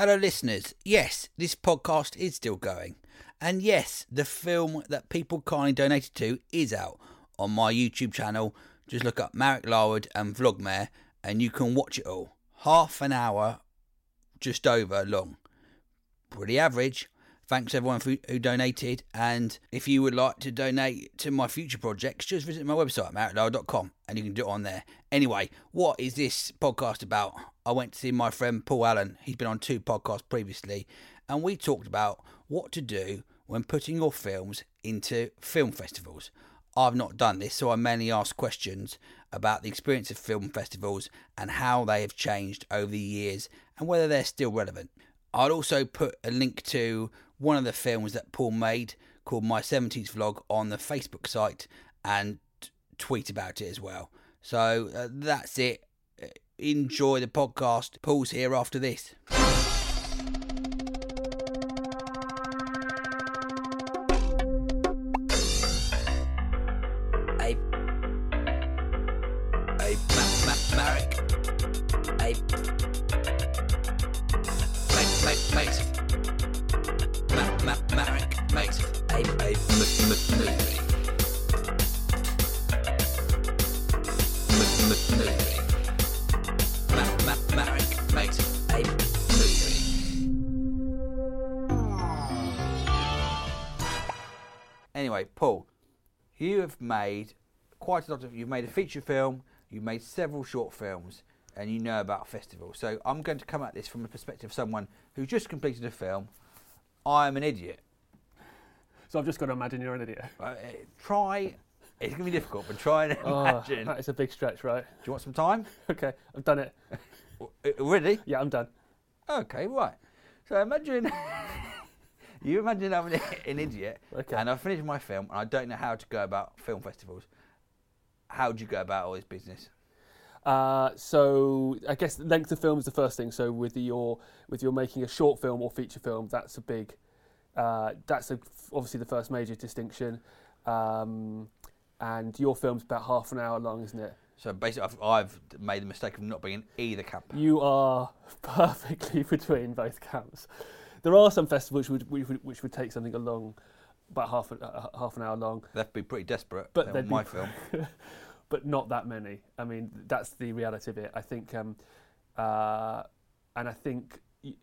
Hello, listeners. Yes, this podcast is still going. And yes, the film that people kindly donated to is out on my YouTube channel. Just look up Marek Larwood and Vlogmare and you can watch it all. Half an hour, just over long. Pretty average. Thanks everyone who, who donated. And if you would like to donate to my future projects, just visit my website, mareklarwood.com, and you can do it on there. Anyway, what is this podcast about? I went to see my friend Paul Allen. He's been on two podcasts previously, and we talked about what to do when putting your films into film festivals. I've not done this, so I mainly ask questions about the experience of film festivals and how they have changed over the years and whether they're still relevant. I'll also put a link to one of the films that Paul made called My 70s Vlog on the Facebook site and tweet about it as well. So uh, that's it. Enjoy the podcast. Pause here after this. Hey, Anyway, Paul, you have made quite a lot of. You've made a feature film. You've made several short films, and you know about festivals. So I'm going to come at this from the perspective of someone who just completed a film. I'm an idiot. So I've just got to imagine you're an idiot. Uh, try. It's going to be difficult, but try and Oh, imagine. that is a big stretch, right? Do you want some time? Okay, I've done it. Uh, Ready? Yeah, I'm done. Okay, right. So imagine. You imagine I'm an, an idiot, Okay. and I finished my film, and I don't know how to go about film festivals. How do you go about all this business? Uh, so I guess length of film is the first thing. So with your with your making a short film or feature film, that's a big. Uh, that's a, obviously the first major distinction. Um, and your film's about half an hour long, isn't it? So basically, I've, I've made the mistake of not being in either camp. You are perfectly between both camps. There are some festivals which would, which would, which would take something along, about half a, uh, half an hour long, They'd be pretty desperate. But they'd my film. but not that many. I mean, that's the reality of it. I think, um, uh, and I think, y-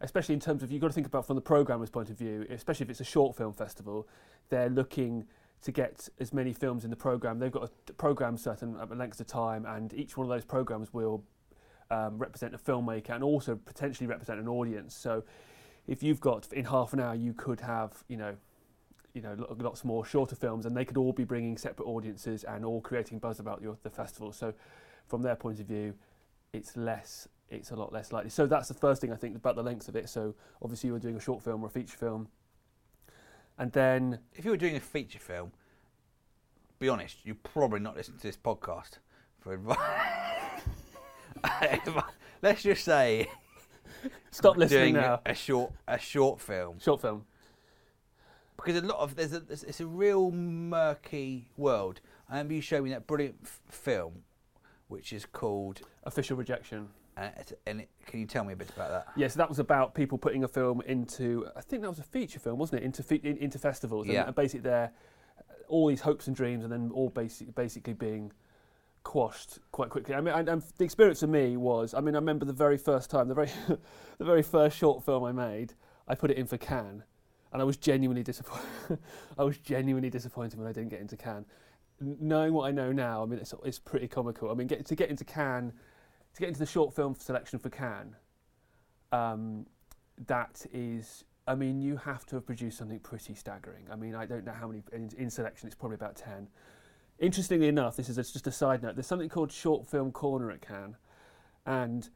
especially in terms of you've got to think about from the programmer's point of view, especially if it's a short film festival, they're looking to get as many films in the program. They've got a program certain lengths of time, and each one of those programs will um, represent a filmmaker and also potentially represent an audience. So, if you've got in half an hour, you could have, you know, you know, lots more shorter films, and they could all be bringing separate audiences and all creating buzz about your, the festival. So, from their point of view, it's less, it's a lot less likely. So that's the first thing I think about the length of it. So obviously you were doing a short film or a feature film, and then If you were doing a feature film, be honest, you're probably not listening to this podcast for advice. Let's just say stop listening doing now. a short a short film Short film. because a lot of there's a there's, it's a real murky world. I remember you showing me that brilliant f- film, which is called. Official rejection. Uh, it's- and it, can you tell me a bit about that? Yes, that was about people putting a film into. I think that was a feature film, wasn't it? Into fe- in, into festivals, and, Yeah. and basically they're all these hopes and dreams, and then all basic, basically being quashed quite quickly. I mean, and, and the experience for me was, I mean, I remember the very first time, the very, the very first short film I made, I put it in for Cannes, and I was genuinely disappointed. I was genuinely disappointed when I didn't get into Cannes. Knowing what I know now, I mean, it's, it's pretty comical. I mean, get, to get into Cannes, to get into the short film selection for Cannes, um, that is, I mean, you have to have produced something pretty staggering. I mean, I don't know how many in, in selection. It's probably about ten. Interestingly enough, this is just a side note. There's something called Short Film Corner at Cannes, and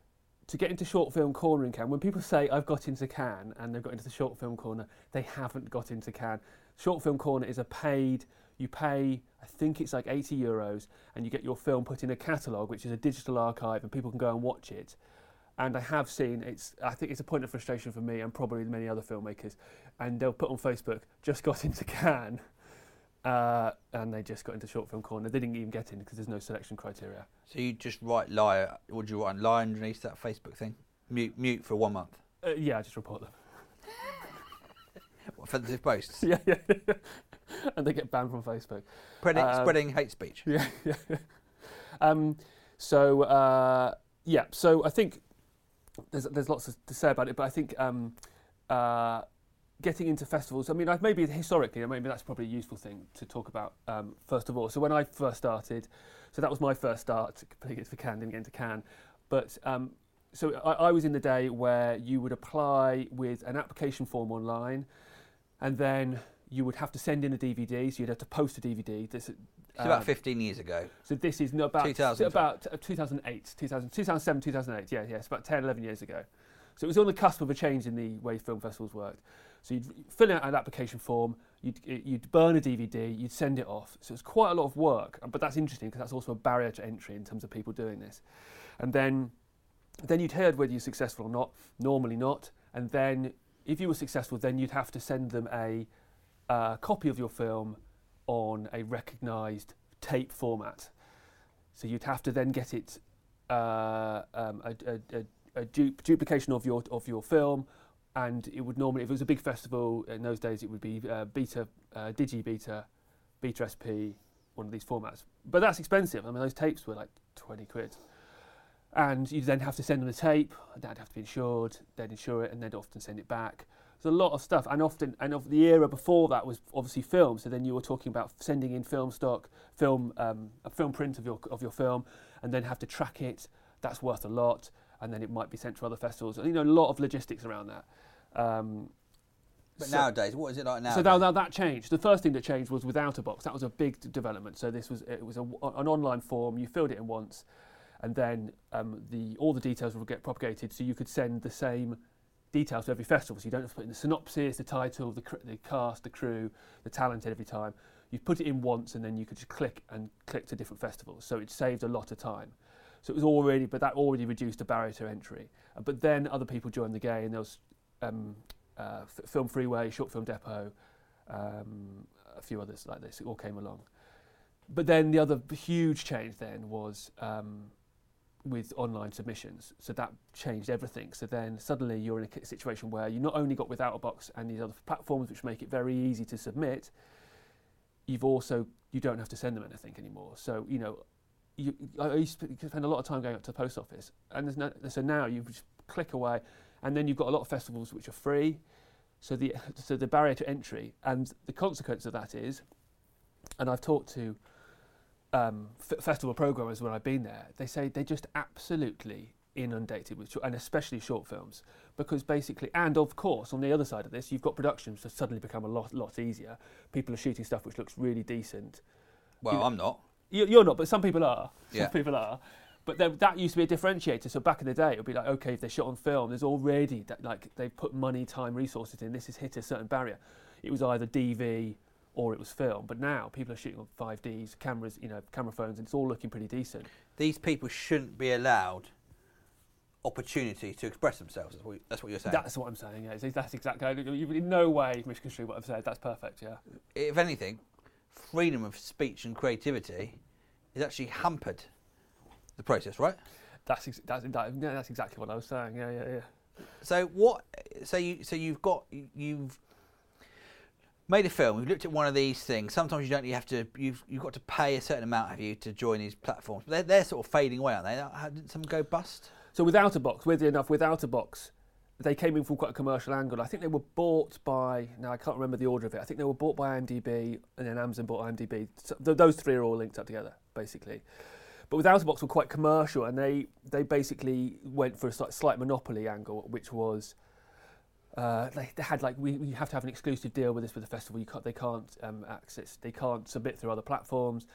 to get into Short Film Corner in Cannes, when people say I've got into Cannes and they've got into the Short Film Corner, they haven't got into Cannes. Short Film Corner is a paid. You pay, I think it's like 80 euros, and you get your film put in a catalogue, which is a digital archive, and people can go and watch it. And I have seen it's. I think it's a point of frustration for me and probably many other filmmakers. And they'll put on Facebook, just got into Cannes, uh, and they just got into short film corner. They didn't even get in because there's no selection criteria. So you just write lie. Would you write lie underneath that Facebook thing? Mute, mute for one month. Uh, yeah, I just report them. Offensive posts. yeah, yeah, and they get banned from Facebook. Spreading, Um, spreading hate speech. Yeah, yeah. um, so uh, yeah, so I think there's there's lots to say about it, but I think um, uh, getting into festivals. I mean, I, maybe historically, maybe that's probably a useful thing to talk about um, first of all. So when I first started, so that was my first start. Completing it for Cannes, didn't get into Cannes, but um, so I, I was in the day where you would apply with an application form online, and then you would have to send in a DVD. So you'd have to post a DVD. This, It's about um, 15 years ago. so this is about about uh, 2008, 2000, 2007, 2008. Yeah, yeah, it's about 10, 11 years ago. So it was on the cusp of a change in the way film festivals worked. So you'd fill out an application form, you'd, you'd burn a DVD, you'd send it off. So it's quite a lot of work, but that's interesting because that's also a barrier to entry in terms of people doing this. And then, then you'd heard whether you're successful or not. Normally not. And then if you were successful, then you'd have to send them a copy of your film on a recognised tape format. So you'd have to then get it uh, um, a, a, a, a du- duplication of your of your film, and it would normally, if it was a big festival in those days, it would be uh, Beta, uh, Digi Beta, Beta SP, one of these formats. But that's expensive. I mean, those tapes were like twenty quid. And you then have to send them the tape. That'd have to be insured. They'd insure it, and they'd often send it back. There's a lot of stuff, and often, and of the era before that was obviously film. So then you were talking about sending in film stock, film, um, a film print of your of your film, and then have to track it. That's worth a lot, and then it might be sent to other festivals. You know, a lot of logistics around that. Um, But so- nowadays, what is it like now? so now, now that changed. The first thing that changed was without a box. That was a big d- development. So this was it was a, an online form. You filled it in once, and then um, the all the details would get propagated. So you could send the same details to every festival. So you don't have to put in the synopsis, the title, the, cr- the cast, the crew, the talent every time. You put it in once, and then you could just click and click to different festivals. So it saved a lot of time. So it was already, but that already reduced the barrier to entry. Uh, but then other people joined the game. And there was um, uh, Film Freeway, Short Film Depot, um, a few others like this. It all came along. But then the other huge change then was um, with online submissions. So that changed everything. So then suddenly you're in a situation where you not only got Without a Box and these other platforms which make it very easy to submit, you've also you don't have to send them anything anymore. So you know, you, I used to spend a lot of time going up to the post office, and there's no, so now you just click away, and then you've got a lot of festivals which are free. So the so the barrier to entry and the consequence of that is, and I've talked to um, f- festival programmers when I've been there, they say they're just absolutely inundated with, short, and especially short films, because basically, and of course, on the other side of this, you've got productions that suddenly become a lot lot easier. People are shooting stuff which looks really decent. well, you know- I'm not. You- You're not, but some people are. Some Yeah. people are. But there, that used to be a differentiator. So back in the day, it would be like, okay, if they're shot on film, there's already that, like they've put money, time, resources in. This has hit a certain barrier. It was either DV or it was film. But now people are shooting on 5Ds, cameras, you know, camera phones, and it's all looking pretty decent. These people shouldn't be allowed opportunity to express themselves. That's what, that's what you're saying. That's what I'm saying. Yeah, that's exactly. You've in no way misconstrued what I've said. That's perfect. Yeah. if anything, freedom of speech and creativity is actually hampered the process, right? That's ex- that's that, yeah, that's exactly what I was saying. Yeah, yeah, yeah. So what? So you so you've got you've made a film. We've looked at one of these things. Sometimes you don't. You have to. You've you've got to pay a certain amount of you to join these platforms. But they're they're sort of fading away, aren't they? How, did some go bust? So without a box, weirdly enough, without a box, they came in from quite a commercial angle. I think they were bought by now I can't remember the order of it. I think they were bought by IMDb and then Amazon bought IMDb. So th- those three are all linked up together, basically. But without a box were quite commercial, and they they basically went for a slight, slight monopoly angle, which was. Uh, they, they had like we, we have to have an exclusive deal with this with the festival. You can't, they can't um, access, they can't submit through other platforms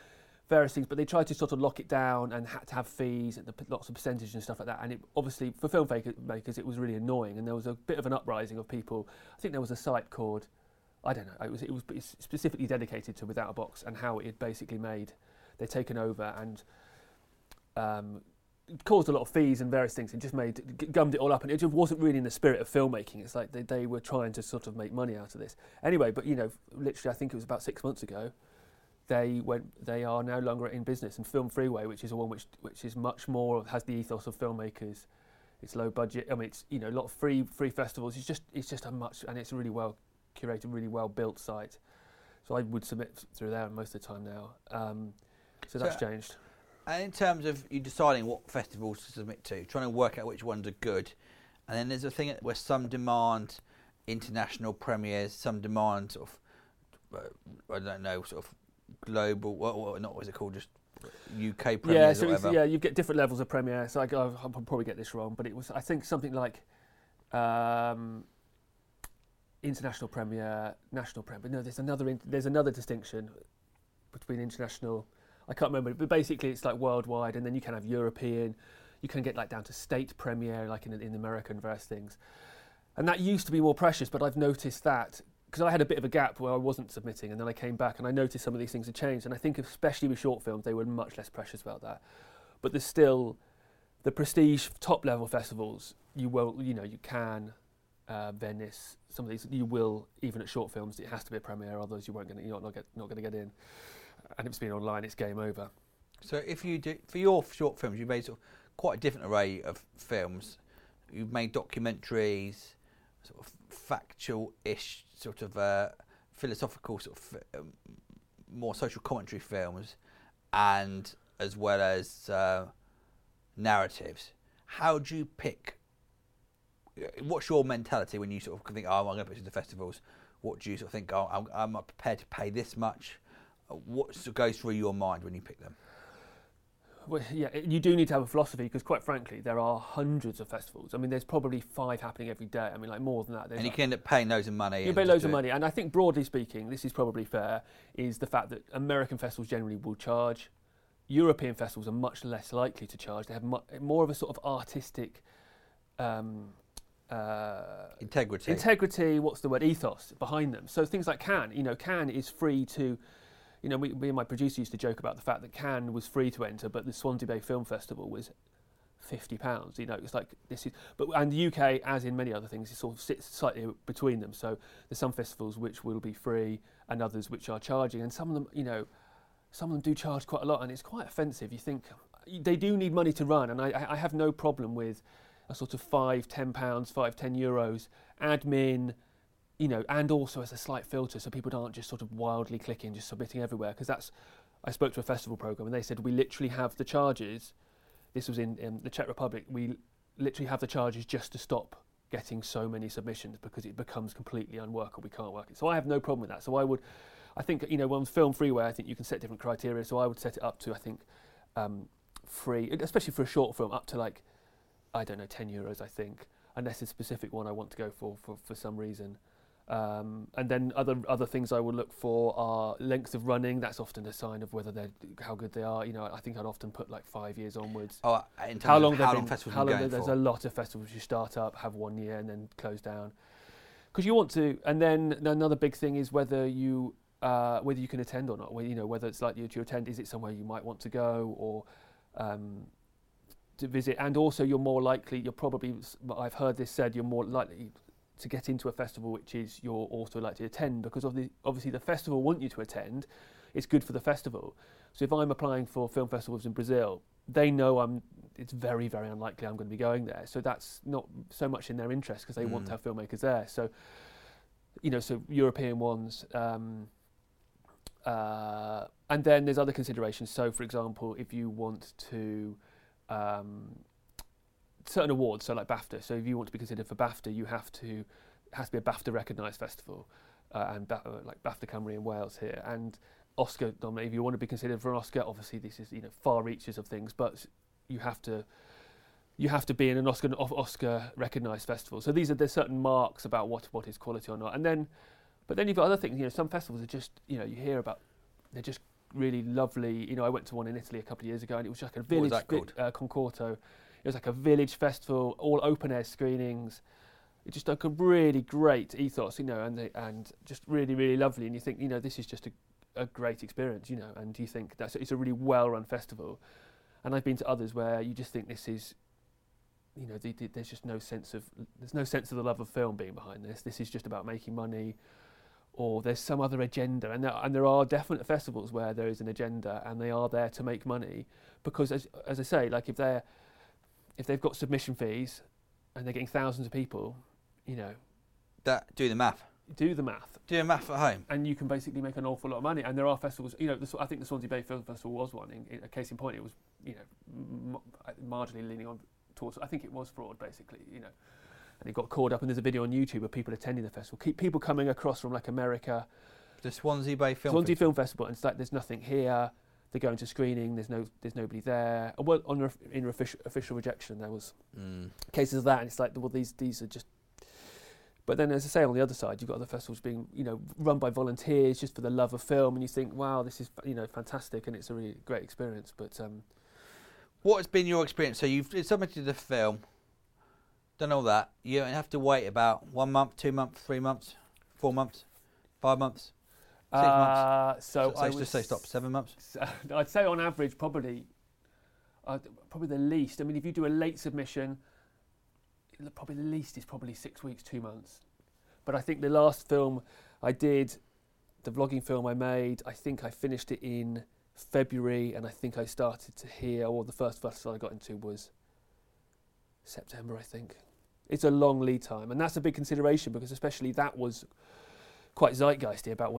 various things, but they tried to sort of lock it down and had to have fees and lots of percentage and stuff like that. And it, obviously, for filmmakers, it was really annoying. And there was a bit of an uprising of people. I think there was a site called, I don't know, it was, it was specifically dedicated to Without a Box and how it had basically made, they'd taken over and um, caused a lot of fees and various things and just made gummed it all up and it just wasn't really in the spirit of filmmaking it's like they, they were trying to sort of make money out of this anyway but you know literally i think it was about six months ago they went they are no longer in business and film freeway which is a one which which is much more has the ethos of filmmakers. It's low budget i mean it's you know a lot of free free festivals. It's just it's just a much and it's a really well curated really well built site. So i would submit through there most of the time now. Um, so, so that's changed. and in terms of you deciding what festivals to submit to trying to work out which ones are good and then there's a thing where some demand international premieres some demand sort of uh, I don't know, sort of global. What, what not? What is it called? Just UK premiere. Yeah, so yeah, you get different levels of Premier. So I, will probably get this wrong, but it was I think something like um, international Premier, national Premier. But no, there's another in, there's another distinction between international. I can't remember, but basically it's like worldwide, and then you can have European. You can get like down to state Premier, like in in America and various things. And that used to be more precious, but I've noticed that because I had a bit of a gap where I wasn't submitting, and then I came back and I noticed some of these things had changed. And I think, especially with short films, they were much less precious about that. But there's still the prestige top level festivals. You will, you know, you can uh, Venice. Some of these you will even at short films. It has to be a premiere, otherwise you won't get you're not get, not going to get in. And if it's been online, it's game over. So if you do for your short films, you've made sort of quite a different array of films. You've made documentaries, sort of factual-ish sort of uh, philosophical sort of um, more social commentary films, and as well as uh, narratives. How do you pick? What's your mentality when you sort of think, "Oh, I'm going to put this the festivals"? What do you sort of think? Oh, I'm, I'm prepared to pay this much. What sort of goes through your mind when you pick them? Well, yeah, you do need to have a philosophy because, quite frankly, there are hundreds of festivals. I mean, there's probably five happening every day. I mean, like more than that. and you can end up paying loads of money. You pay loads of money, and I think broadly speaking, this is probably fair. Is the fact that American festivals generally will charge. European festivals are much less likely to charge. They have mu- more of a sort of artistic. Um, uh, integrity. Integrity. What's the word? Ethos behind them. So things like Cannes, you know, Cannes is free to you know, we, me and my producer used to joke about the fact that Cannes was free to enter, but the Swansea Bay Film Festival was fifty pounds. You know, it's like this is, but and the UK, as in many other things, it sort of sits slightly between them. So there's some festivals which will be free, and others which are charging, and some of them, you know, some of them do charge quite a lot, and it's quite offensive. You think they do need money to run, and I, I have no problem with a sort of five, ten pounds, five, ten euros admin you know, and also as a slight filter so people aren't just sort of wildly clicking, just submitting everywhere. Because that's, I spoke to a festival program and they said we literally have the charges. This was in, in the Czech Republic. We literally have the charges just to stop getting so many submissions because it becomes completely unworkable. We can't work it. So I have no problem with that. So I would, I think you know, when film freeway, I think you can set different criteria. So I would set it up to I think um, free, especially for a short film, up to like I don't know, ten euros. I think, unless it's a specific one I want to go for for, for some reason. Um, and then other other things I would look for are length of running. That's often a sign of whether they're how good they are. You know, I think I'd often put like five years onwards. Oh, in how long, how long festivals how long There's for? a lot of festivals you start up, have one year, and then close down. Because you want to, and then another big thing is whether you uh, whether you can attend or not. Whether, you know whether it's likely to attend. Is it somewhere you might want to go or um, to visit? And also, you're more likely. You're probably. I've heard this said. You're more likely to get into a festival which is you're also likely to attend because of the, obviously the festival want you to attend. It's good for the festival. So if I'm applying for film festivals in Brazil, they know I'm. It's very very unlikely I'm going to be going there. So that's not so much in their interest because they mm. want to mm. have filmmakers there. So you know, so European ones. Um, uh, and then there's other considerations. So, for example, if you want to um, certain awards, so like BAFTA. So if you want to be considered for BAFTA, you have to has to be a BAFTA recognised festival, uh, and ba- uh, like BAFTA Cymru in Wales here, and Oscar nominated. If you want to be considered for an Oscar, obviously this is you know far reaches of things, but you have to you have to be in an Oscar Oscar recognised festival. So these are there's certain marks about what what is quality or not, and then but then you've got other things. You know, some festivals are just you know you hear about they're just really lovely. You know, I went to one in Italy a couple of years ago, and it was just like a village vi- uh. It was like a village festival, all open air screenings. It's just like a really great ethos, you know, and they, and just really really lovely. And you think, you know, this is just a, a great experience, you know, and you think that's it's a really well run festival. And I've been to others where you just think this is, you know, the, the, there's just no sense of there's no sense of the love of film being behind this. This is just about making money or there's some other agenda. And there, and there are definite festivals where there is an agenda and they are there to make money because, as, as I say, like if they're if they've got submission fees and they're getting thousands of people, you know. That do the math. Do the math. Do the math at home. And you can basically make an awful lot of money. And there are festivals, you know, the, I think the Swansea Bay Film Festival was one. In, in, case in point, it was, you know, marginally leaning on towards, I think it was fraud, basically, you know. And it got caught up, and there's a video on YouTube of people attending the festival. Keep people coming across from like America. The Swansea Bay Film Swansea Festival. Film Festival, and it's like there's nothing here they go into screening. There's no, there's nobody there. Well, on ref, in official, official rejection, there was mm. cases of that, and it's like, well, these these are just. But then, as I say, on the other side, you've got other festivals being, you know, run by volunteers just for the love of film, and you think, wow, this is, you know, fantastic, and it's a really great experience. But um, what has been your experience? So you've submitted the film, done all that. You don't have to wait about one month, two months, three months, four months, five months. Six uh, months. So, so I just say stop. Seven months. So, I'd say on average, probably, uh, probably the least. I mean, if you do a late submission, probably the least is probably six weeks, two months. But I think the last film I did, the vlogging film I made, I think I finished it in February, and I think I started to hear, or the first festival I got into was September, I think. It's a long lead time, and that's a big consideration because especially that was quite zeitgeisty about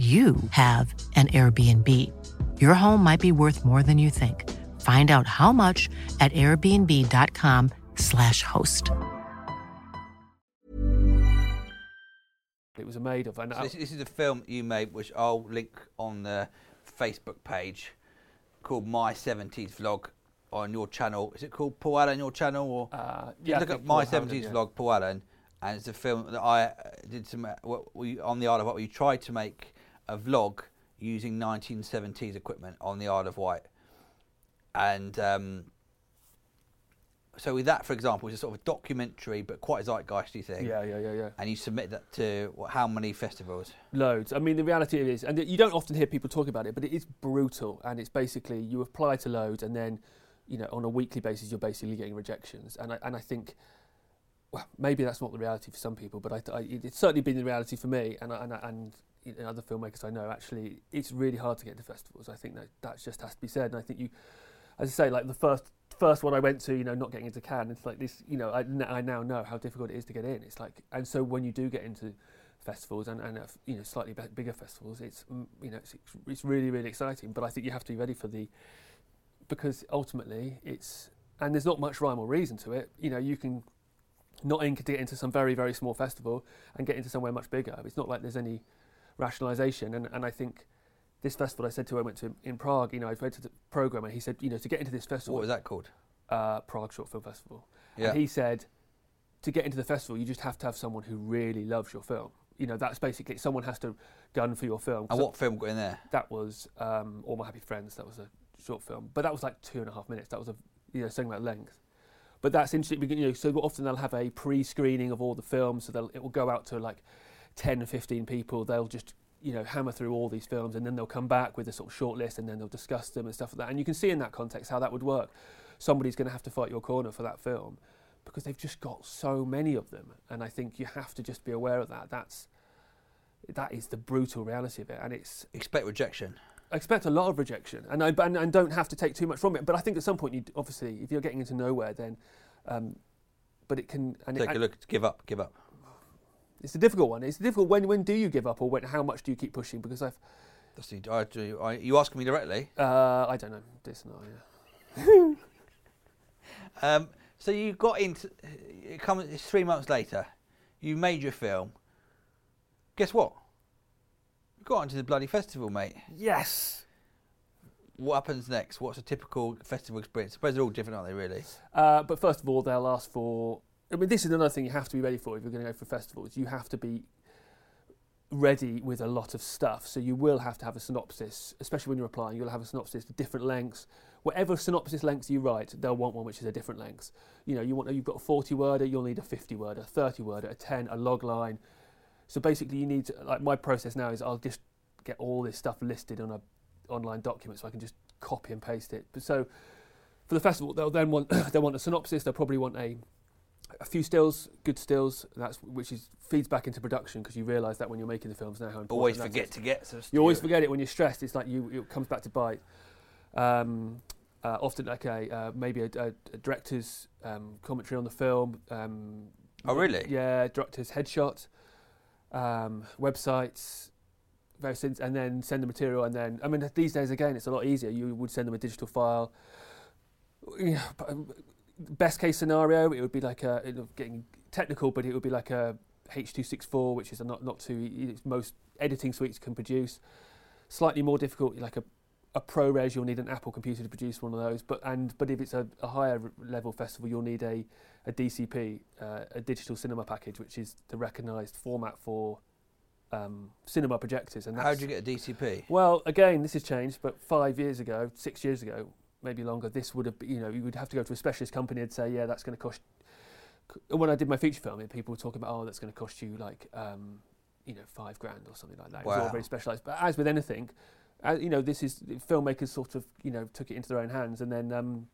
you have an Airbnb. Your home might be worth more than you think. Find out how much at airbnb.com/slash host. It was made of. And so this, this, is a film you made, which I'll link on the Facebook page called My 70s Vlog on your channel. Is it called Paul Allen, your channel? or uh, yeah, Look at My 70s yeah. Vlog, Paul Allen. And it's a film that I uh, did some, uh, we, on the Isle of Wight. we tried to make a vlog using 1970s equipment on the Isle of Wight. And um, so with that, for example, it's a sort of a documentary, but quite a zeitgeisty thing. Yeah, yeah, yeah, yeah. And you submit that to what, how many festivals? Loads. I mean, the reality is, and you don't often hear people talk about it, but it is brutal. And it's basically you apply to loads, and then, you know, on a weekly basis, you're basically getting rejections. And I, and I think well, maybe that's not the reality for some people, but I, I, it's certainly been the reality for me and and and know, other filmmakers I know. Actually, it's really hard to get to festivals. I think that that just has to be said. And I think you, as I say, like the first first one I went to, you know, not getting into Cannes, it's like this. You know, I, I now know how difficult it is to get in. It's like, and so when you do get into festivals and, and uh, you know slightly bigger festivals, it's mm, you know it's, it's really really exciting. But I think you have to be ready for the because ultimately it's and there's not much rhyme or reason to it. You know, you can not in to get into some very very small festival and get into somewhere much bigger. It's not like there's any rationalization. And, and I think this festival, I said to, I went to in Prague, you know, I went to the program and he said, you know, to get into this festival. What was that called? Uh, Prague Short Film Festival. Yeah. And he said, to get into the festival, you just have to have someone who really loves your film. You know, that's basically someone has to gun for your film. And what film got in there? That was um, All My Happy Friends. That was a short film, but that was like two and a half minutes. That was a you know something about length. But that's interesting. You know, so often they'll have a pre-screening of all the films, so it will go out to like 10 or 15 people. They'll just you know hammer through all these films and then they'll come back with a sort of short list and then they'll discuss them and stuff like that. And you can see in that context how that would work. Somebody's going to have to fight your corner for that film because they've just got so many of them. And i think you have to just be aware of that. That's that is the brutal reality of it. And it's expect rejection I expect a lot of rejection and I and, and don't have to take too much from it but I think at some point you obviously if you're getting into nowhere then um, but it can and take it, a look give up give up it's a difficult one. It's difficult. When when do you give up, or when how much do you keep pushing? Because I've. That's the, I, do, I, you asking me directly? Uh, I don't know. This no, yeah. um, so you got into. It comes. It's three months later. You made your film. Guess what? Got into the bloody festival, mate. Yes. What happens next? What's a typical festival experience? I suppose they're all different, aren't they? Really. Uh, but first of all, they'll ask for I mean, this is another thing you have to be ready for if you're going to go for festivals. You have to be ready with a lot of stuff. So you will have to have a synopsis, especially when you're applying. You'll have a synopsis to different lengths. Whatever synopsis lengths you write, they'll want one which is a different length. You know, you want you've got a 40 worder, you'll need a 50 worder, a 30 worder, a 10, a log line. So basically, you need to, like my process now is I'll just get all this stuff listed on a online document so I can just copy and paste it. But so for the festival, they'll then want they'll want a synopsis. They'll probably want a a few stills, good stills. That's which is feeds back into production because you realise that when you're making the films now, how important always forget to get. So You always forget it when you're stressed. It's like you it comes back to bite. Um, uh, often, like a uh, maybe a, a, a director's um, commentary on the film. Um, oh, really? Yeah, director's headshot, um, websites, various things, and then send the material. And then, I mean, these days again, it's a lot easier. You would send them a digital file. Um, best case scenario, it would be like a getting technical, but it would be like a H264, which is not not too most editing suites can produce. Slightly more difficult, like a a ProRes, you'll need an Apple computer to produce one of those. But and but if it's a, a higher level festival, you'll need a a DCP, uh, a digital cinema package, which is the recognised format for um, cinema projectors. And how do you get a DCP? Well, again, this has changed, but five years ago, six years ago, maybe longer, this would have, you know, you would have to go to a specialist company and say, yeah, that's going to cost. When I did my feature film, people were talking about, oh, that's going to cost you like, um, you know, five grand or something like that. Wow. It was all very specialised. But as with anything, uh, you know, this is filmmakers sort of, you know, took it into their own hands, and then um,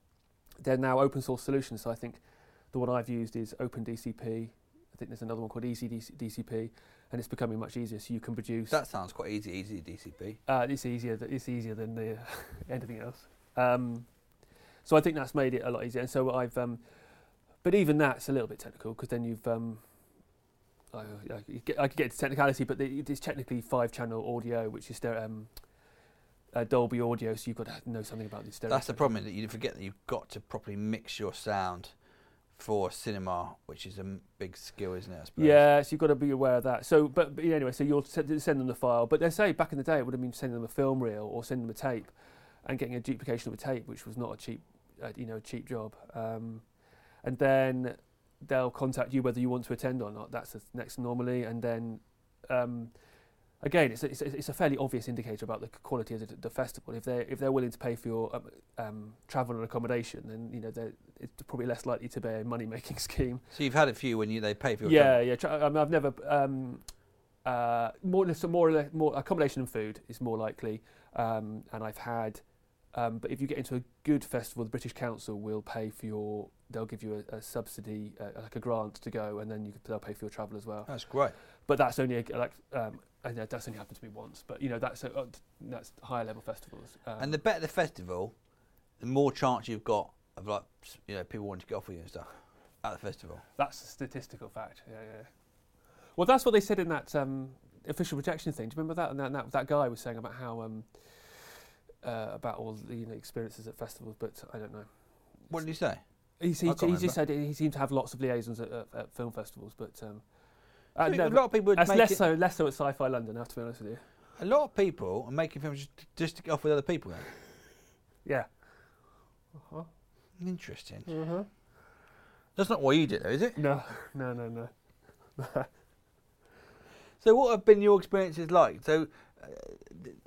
they're now open source solutions. So I think the one I've used is OpenDCP. I think there's another one called Easy DCP, and it's becoming much easier. So you can produce. That sounds quite easy. Easy DCP. Uh, it's easier. It's easier than the anything else. Um, so I think that's made it a lot easier. And so I've, um, but even that's a little bit technical because then you've, um, I, I, get, I, could get to technicality, but the, it's technically five-channel audio, which is um, uh, Dolby audio. So you've got to know something about the stereo. That's the problem that you forget that you've got to properly mix your sound for cinema, which is a big skill, isn't it? Yeah, so you've got to be aware of that. So, but, but anyway, so you'll send them the file. But they say back in the day it would have been sending them a film reel or sending them a tape and getting a duplication of a tape, which was not a cheap, uh, you know, cheap job. Um, and then they'll contact you whether you want to attend or not. That's the next normally, and then. Um, again, it's a, it's, a, it's a fairly obvious indicator about the quality of the, the festival. If they're if they're willing to pay for your um, um, travel and accommodation, then you know it's probably less likely to be a money making scheme. So you've had a few when you they pay for your yeah travel. yeah. Tra- I mean, I've never um, uh, more so more more accommodation and food is more likely, um, and I've had Um, but if you get into a good festival, the British Council will pay for your. They'll give you a, a subsidy, uh, like a grant to go, and then you, they'll pay for your travel as well. That's great. But that's only a, like um, and that's only happened to me once. But you know that's a, uh, that's higher level festivals. Um, and the better the festival, the more chance you've got of like you know people wanting to get off with you and stuff at the festival. That's a statistical fact. Yeah, yeah. Well, that's what they said in that um, official rejection thing. Do you remember that? And that, that, that guy was saying about how um, uh, about all the you know, experiences at festivals, but I don't know. What did he say? He, he, I just said he seemed to have lots of liaisons at, at, at film festivals, but um, I uh, no, a lot of people would that's less so less so at Sci-Fi London. I have to be honest with you. A lot of people are making films just, just to get off with other people. Then. Yeah. Uh-huh. Interesting. Uh-huh. That's not what you did, though, is it? No, no, no, no. So, what have been your experiences like? So, uh,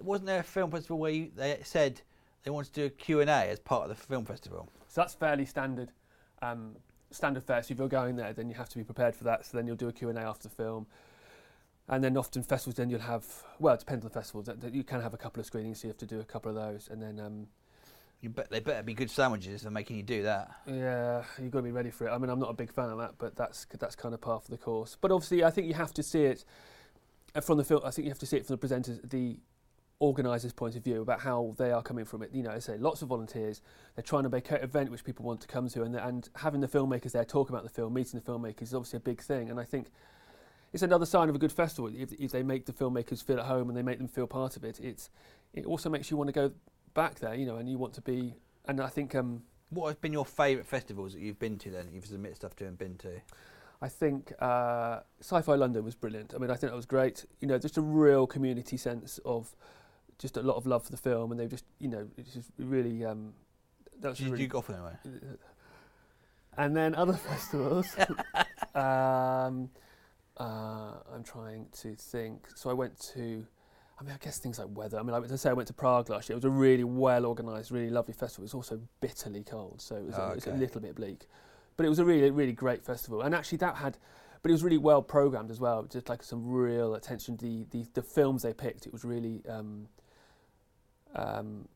wasn't there a film festival where you, they said they wanted to do a Q and A as part of the film festival? So that's fairly standard, um, standard fare. So if you're going there, then you have to be prepared for that. So then you'll do a Q&A after the film. And then often festivals, then you'll have, well, it depends on the festivals. that- that You can have a couple of screenings, so you have to do a couple of those. And then, um, You bet they better be good sandwiches for making you do that. yeah, you've got to be ready for it. I mean, I'm not a big fan of that, but that's that's kind of part of the course. But obviously, I think you have to see it from the film. I think you have to see it from the presenters, the organisers' point of view about how they are coming from it. You know, I say lots of volunteers. They're trying to make an event which people want to come to, and and having the filmmakers there talk about the film, meeting the filmmakers is obviously a big thing. And I think it's another sign of a good festival if, if they make the filmmakers feel at home and they make them feel part of it. It's it also makes you want to go back there, you know, and you want to be. And I think um, What have been your favourite festivals that you've been to? Then you've submitted stuff to and been to. I think uh, Sci-Fi London was brilliant. I mean, I think that was great. You know, just a real community sense of just a lot of love for the film, and they just, you know, it's just really. Um, that was Did really you go off anyway? and then other festivals. um, uh, I'm trying to think. So I went to. I mean, I guess things like weather. I mean, like to say I went to Prague last year. It was a really well organised, really lovely festival. It was also bitterly cold, so it was, a, it was a little bit bleak. But it was a really, really great festival. And actually, that had, but it was really well programmed as well. Just like some real attention to the the, the films they picked. It was really. Um, um,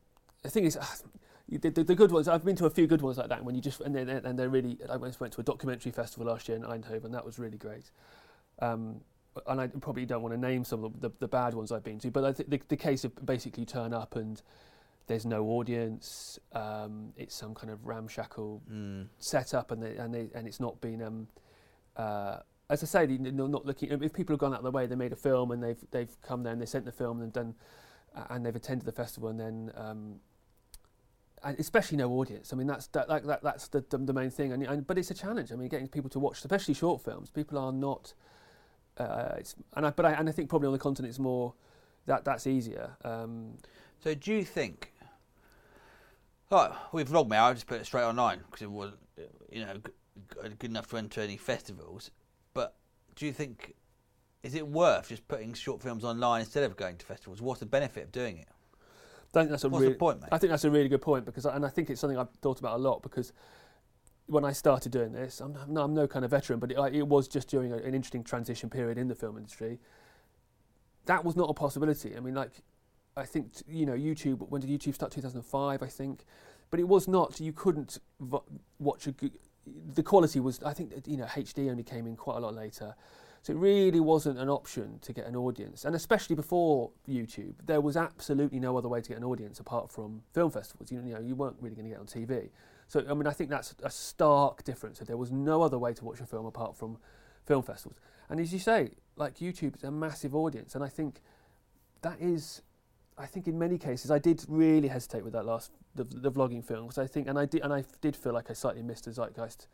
the thing is, the, the, the good ones. I've been to a few good ones like that. When you just and then and they're really. I went went to a documentary festival last year in Eindhoven. That was really great. Um, and I probably don't want to name some of the, the, the bad ones I've been to, but I think the, the case of basically turn up and there's no audience. Um, it's some kind of ramshackle Mm. setup, and they, and they, and it's not been. Um, uh, as I say, they're not looking. If people have gone out of their way, they made a film and they've they've come there and they sent the film and done, and they've attended the festival and then. Um, and especially no audience. I mean, that's that, that, that that's the, the main thing. And, and but it's a challenge. I mean, getting people to watch, especially short films. People are not. Uh, it's, and I, but I and I think probably on the continent it's more that that's easier. Um, So, do you think? Right, vlogged Vlogmare, I just put it straight online because it was, you know, good enough to enter any festivals. But do you think is it worth just putting short films online instead of going to festivals? What's the benefit of doing it? I think that's a What's the really, point, mate? I think that's a really good point because, I, and I think it's something I've thought about a lot because when I started doing this, I'm, I'm, no, I'm no kind of veteran, but it, I- it was just during a, an interesting transition period in the film industry. That was not a possibility. I mean, like, I think t- you know, YouTube. When did YouTube start? 2005, I think. But it was not. You couldn't vo- watch a. The quality was. I think you know HD only came in quite a lot later. So it really wasn't an option to get an audience, and especially before YouTube, there was absolutely no other way to get an audience apart from film festivals. You you, know, you weren't really going to get on TV. So I mean, I think that's a stark difference. That there was no other way to watch a film apart from film festivals. And as you say, like YouTube, it's a massive audience, and I think that is. I think in many cases I did really hesitate with that last the, the vlogging film because I think and I did and I did feel like I slightly missed the zeitgeist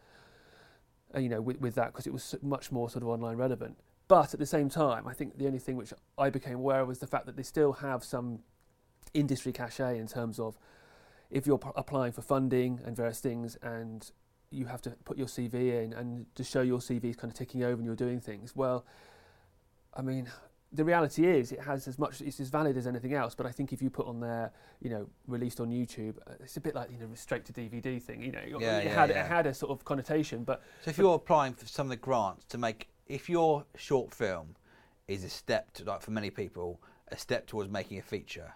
Uh, you know, with, with that because it was much more sort of online relevant. But at the same time, I think the only thing which I became aware of was the fact that they still have some industry cachet in terms of if you're applying for funding and various things and you have to put your CV in and to show your CV is kind of ticking over and you're doing things. Well, I mean, the reality is it has as much it's as valid as anything else but i think if you put on there you know released on youtube uh, it's a bit like you know straight to dvd thing you know Yeah, it yeah, had yeah. it had a sort of connotation but So, if you're applying for some of the grants to make, if your short film is a step to, like for many people, a step towards making a feature,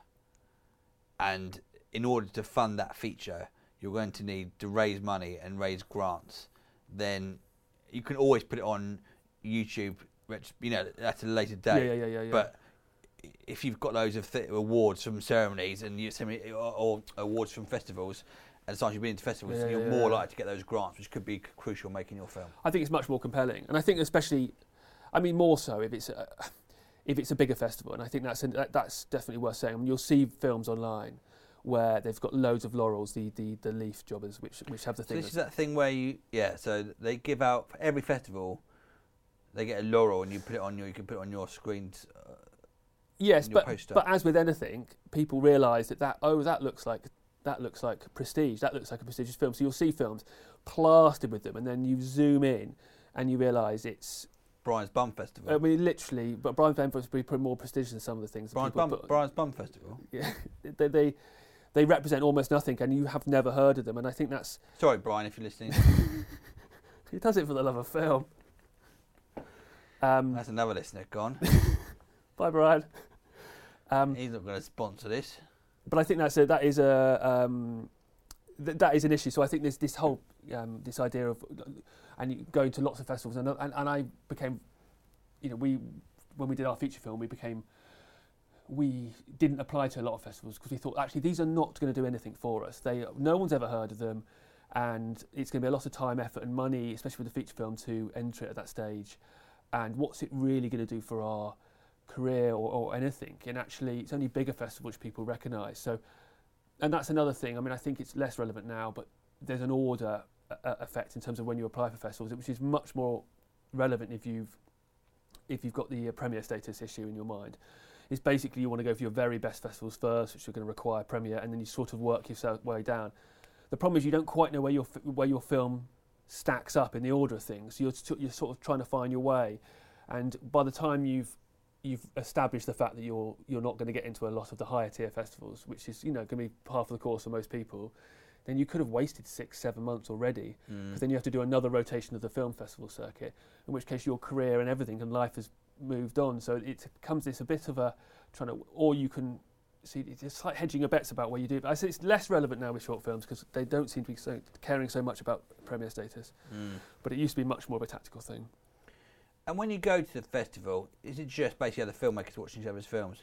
and in order to fund that feature, you're going to need to raise money and raise grants. Then you can always put it on YouTube. Which you know at a later date. Yeah, yeah, yeah, yeah. But if you've got loads of th- awards from ceremonies and you or, or awards from festivals, and sometimes you've been to festivals, Yeah, you're yeah, more likely to get those grants, which could be c- crucial in making your film. I think it's much more compelling, and I think especially, I mean, more so if it's a, if it's a bigger festival, and I think that's that, that's definitely worth saying. I mean, you'll see films online where they've got loads of laurels, the the, the leaf jobbers, which which have the So thing. this is that thing where you, yeah. So they give out for every festival, they get a laurel and you put it on your, you can put it on your screens. Uh, yes, your but poster. but as with anything, people realise that that oh that looks like that looks like prestige. That looks like a prestigious film. So you'll see films plastered with them, and then you zoom in and you realise it's. Brian's Bum Festival. I mean, literally, but Brian Van would be put more prestigious than some of the things. Brian's Bum, put- Brian's Bum Festival. Yeah, they, they they represent almost nothing, and you have never heard of them. And I think that's Sorry, Brian, if you're listening. he does it for the love of film. Um, That's another listener gone. bye, Brian. Um, He's not going to sponsor this. but I think that's a, that is a um, th- that is an issue. So I think there's this whole um, this idea of and you- going to lots of festivals, and, and and I became, you know, we when we did our feature film, we became we didn't apply to a lot of festivals because we thought actually these are not going to do anything for us. They no one's ever heard of them, and it's going to be a lot of time, effort, and money, especially with the feature film, to enter it at that stage. And what's it really going to do for our career or, or anything? And actually, it's only bigger festivals which people recognise. So, and that's another thing. I mean, I think it's less relevant now, but there's an order effect in terms of when you apply for festivals, which is much more relevant if you've if you've got the uh, premier status issue in your mind. It's basically you want to go for your very best festivals first, which are going to require premier, and then you sort of work yourself way down. The problem is you don't quite know where your where your film stacks up in the order of things. You're you're sort of trying to find your way, and by the time you've you've established the fact that you're you're not going to get into a lot of the higher tier festivals, which is you know going to be half of the course for most people, then you could have wasted six seven months already. Mm. Because then you have to do another rotation of the film festival circuit, in which case your career and everything and life has moved on. So it becomes this a bit of a trying to, or you can see it's like hedging your bets about what you do. But I say it's less relevant now with short films because they don't seem to be so caring so much about premiere status. Mm. But it used to be much more of a tactical thing. And when you go to the festival, is it just basically other filmmakers watching each other's films?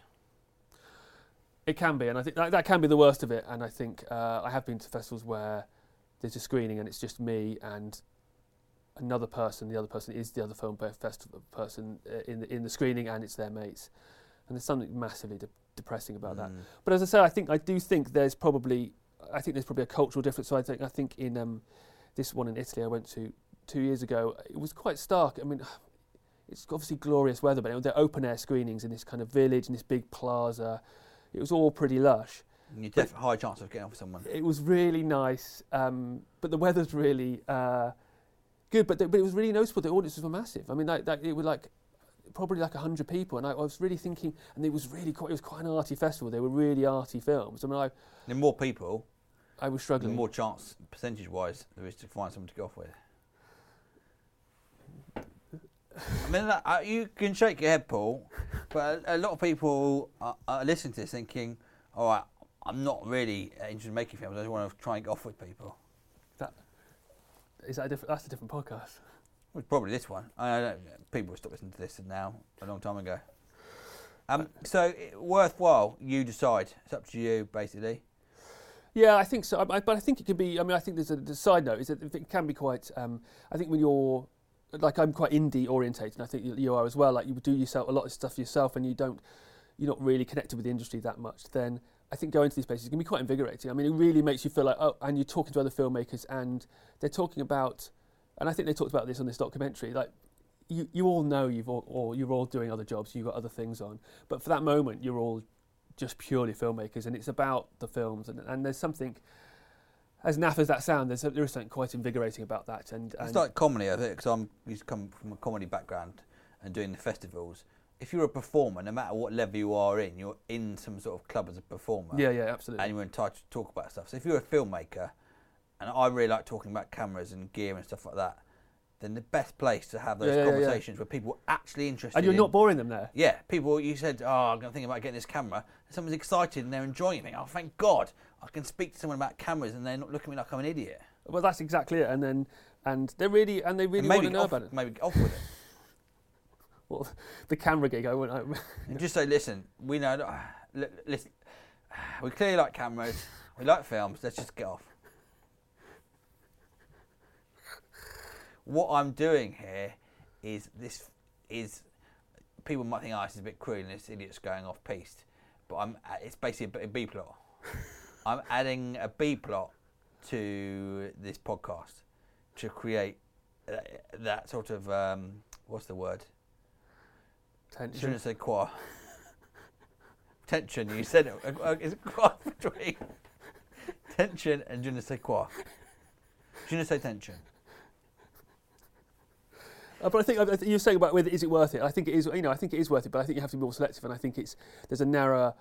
It can be, and I think that, that can be the worst of it. And I think uh, I have been to festivals where there's a screening and it's just me and another person. The other person is the other film festival person uh, in the in the screening, and it's their mates. And there's something massively de- depressing about that. Mm. But as I say, I think I do think there's probably I think there's probably a cultural difference. So I think I think in um, this one in Italy I went to two years ago, it was quite stark. I mean, it's obviously glorious weather, but they're open air screenings in this kind of village in this big plaza. It was all pretty lush. But- definitely high chance of getting off with someone. It was really nice, um, but the weather's really uh, good. But, the, but it was really noticeable. The audiences were massive. I mean, like, like it was like probably like hundred people, and I, I was really thinking. And it was really quite. It was quite an arty festival. They were really arty films. I mean, I The more people, I was the struggling. more chance, percentage-wise, there is to find someone to go off with. I mean, that- uh, you can shake your head, Paul, but a, a lot of people are, are listening to this thinking, "All right, I'm not really interested in making films. I just want to try and get off with people." that is that a different? That's a different podcast. Well, probably this one. I don't, people have stopped listening to this now a long time ago. Um, so worthwhile, you decide. It's up to you, basically. Yeah, I think so. I, but I think it could be. I mean, I think there's a side note is that it can be quite. Um, I think when you're like I'm quite indie orientated, and I think you, you are as well. Like you do yourself a lot of stuff yourself, and you don't. You're not really connected with the industry that much. Then I think going to these places can be quite invigorating. I mean, it really makes you feel like oh, and you're talking to other filmmakers, and they're talking about, and I think they talked about this on this documentary. Like you, you all know you've all, or you're all doing other jobs, you've got other things on, but for that moment, you're all just purely filmmakers, and it's about the films, and, and there's something. As naff as that sounds, there's there is something quite invigorating about that, and, and It's like comedy, I think, because I'm used to come from a comedy background and doing the festivals. If you're a performer, no matter what level you are in, you're in some sort of club as a performer. yeah, yeah, absolutely. And you're entitled to talk about stuff. So if you're a filmmaker, and I really like talking about cameras and gear and stuff like that, then the best place to have those Yeah, yeah, yeah, conversations where people are actually interested. And you're in- not boring them there. Yeah, people. You said, "Oh, I'm going to think about getting this camera." And someone's excited and they're enjoying it. Oh, thank God! I can speak to someone about cameras and they're not looking at me like I'm an idiot. Well, that's exactly it. And then, and they really, and they really and want maybe to know off, about it. maybe get off with it. Well, the camera gig, I went. I, And just say, listen, we know. that- li- Listen, we clearly like cameras. We like films. Let's just get off. What I'm doing here is this is people might think, oh, this is a bit cruel and this idiot's going off piste, but I'm it's basically a B plot. I'm adding a B plot to this podcast to create that, that sort of um, what's the word? Tension. ne sais quoi. Tension, you said it. Uh, uh, Is it quoi between tension and je ne sais quoi? Je ne sais tension. Uh, but I think uh, you're saying about whether is it worth it. I think it is. You know, I think it is worth it, but I think you have to be more selective. And I think it's there's a narrower.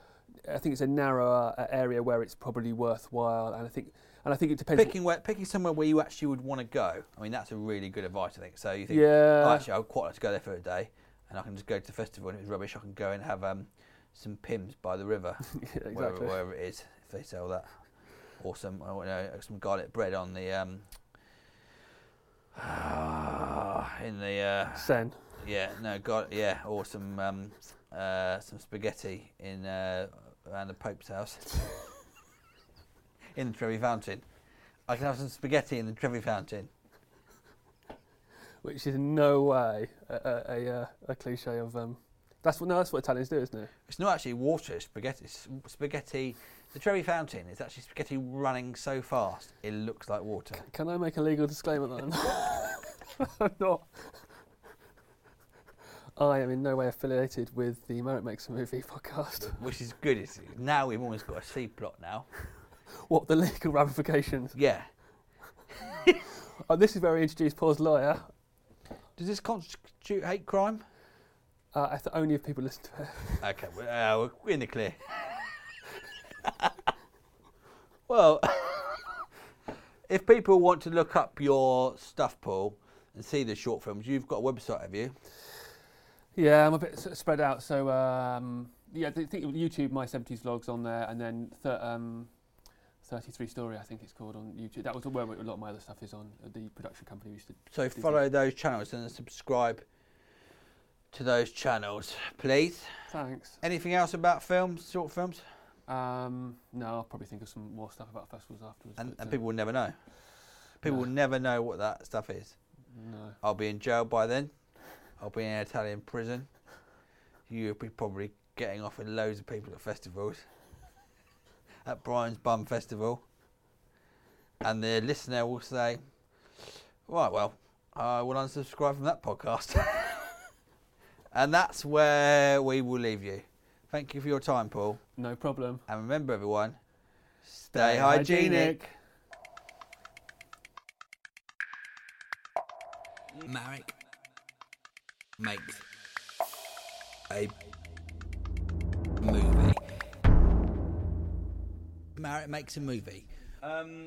I think it's a narrower uh, area where it's probably worthwhile. And I think and I think it depends. Picking where, picking somewhere where you actually would want to go. I mean, that's a really good advice. I think. So you think, Yeah. oh, actually, I would quite like to go there for a day, and I can just go to the festival. And if it's rubbish, I can go and have um, some Pimm's by the river, Yeah, wherever, exactly. wherever it is, if they sell that, or some, I don't know, some garlic bread on the um, in the uh, Seine. Yeah, no, got yeah, or some um, uh, some spaghetti in uh, around the Pope's house in the Trevi Fountain. I can have some spaghetti in the Trevi Fountain. which is in no way a, a, a, uh, a cliche of. Um, that's what no, that's what Italians do, isn't it? It's not actually water, it's spaghetti. It's spaghetti. The Trevi Fountain is actually spaghetti running so fast it looks like water. Can I make a legal disclaimer that I'm not, I'm not? I am in no way affiliated with the Marek Makes a Movie podcast. Which is good. It's, now we've almost got a C plot now. What the legal ramifications? Yeah. Oh, this is where we introduce Paul's lawyer. Does this constitute hate crime? Uh, I th- only if people listen to it. Okay, well, uh, we're in the clear. Well, if people want to look up your stuff, Paul, and see the short films, you've got a website, have you? Yeah, I'm a bit spread out. So um, yeah, I think YouTube, my 70s vlogs on there, and then th- um, 33 Story, I think it's called on YouTube. That was where a lot of my other stuff is on. The production company we used to. So follow those channels and subscribe to those channels, please. Thanks. Anything else about films, short films? Um, no, I'll probably think of some more stuff about festivals afterwards. And, and uh, people will never know. People No. will never know what that stuff is. No. I'll be in jail by then. I'll be in an Italian prison. You'll be probably getting off with loads of people at festivals. At Brian's Bum Festival. And the listener will say, Right, well, I will unsubscribe from that podcast. and that's where we will leave you. Thank you for your time, Paul. No problem. And remember, everyone, stay, hygienic. Marek makes a movie. Marek makes a movie. Um,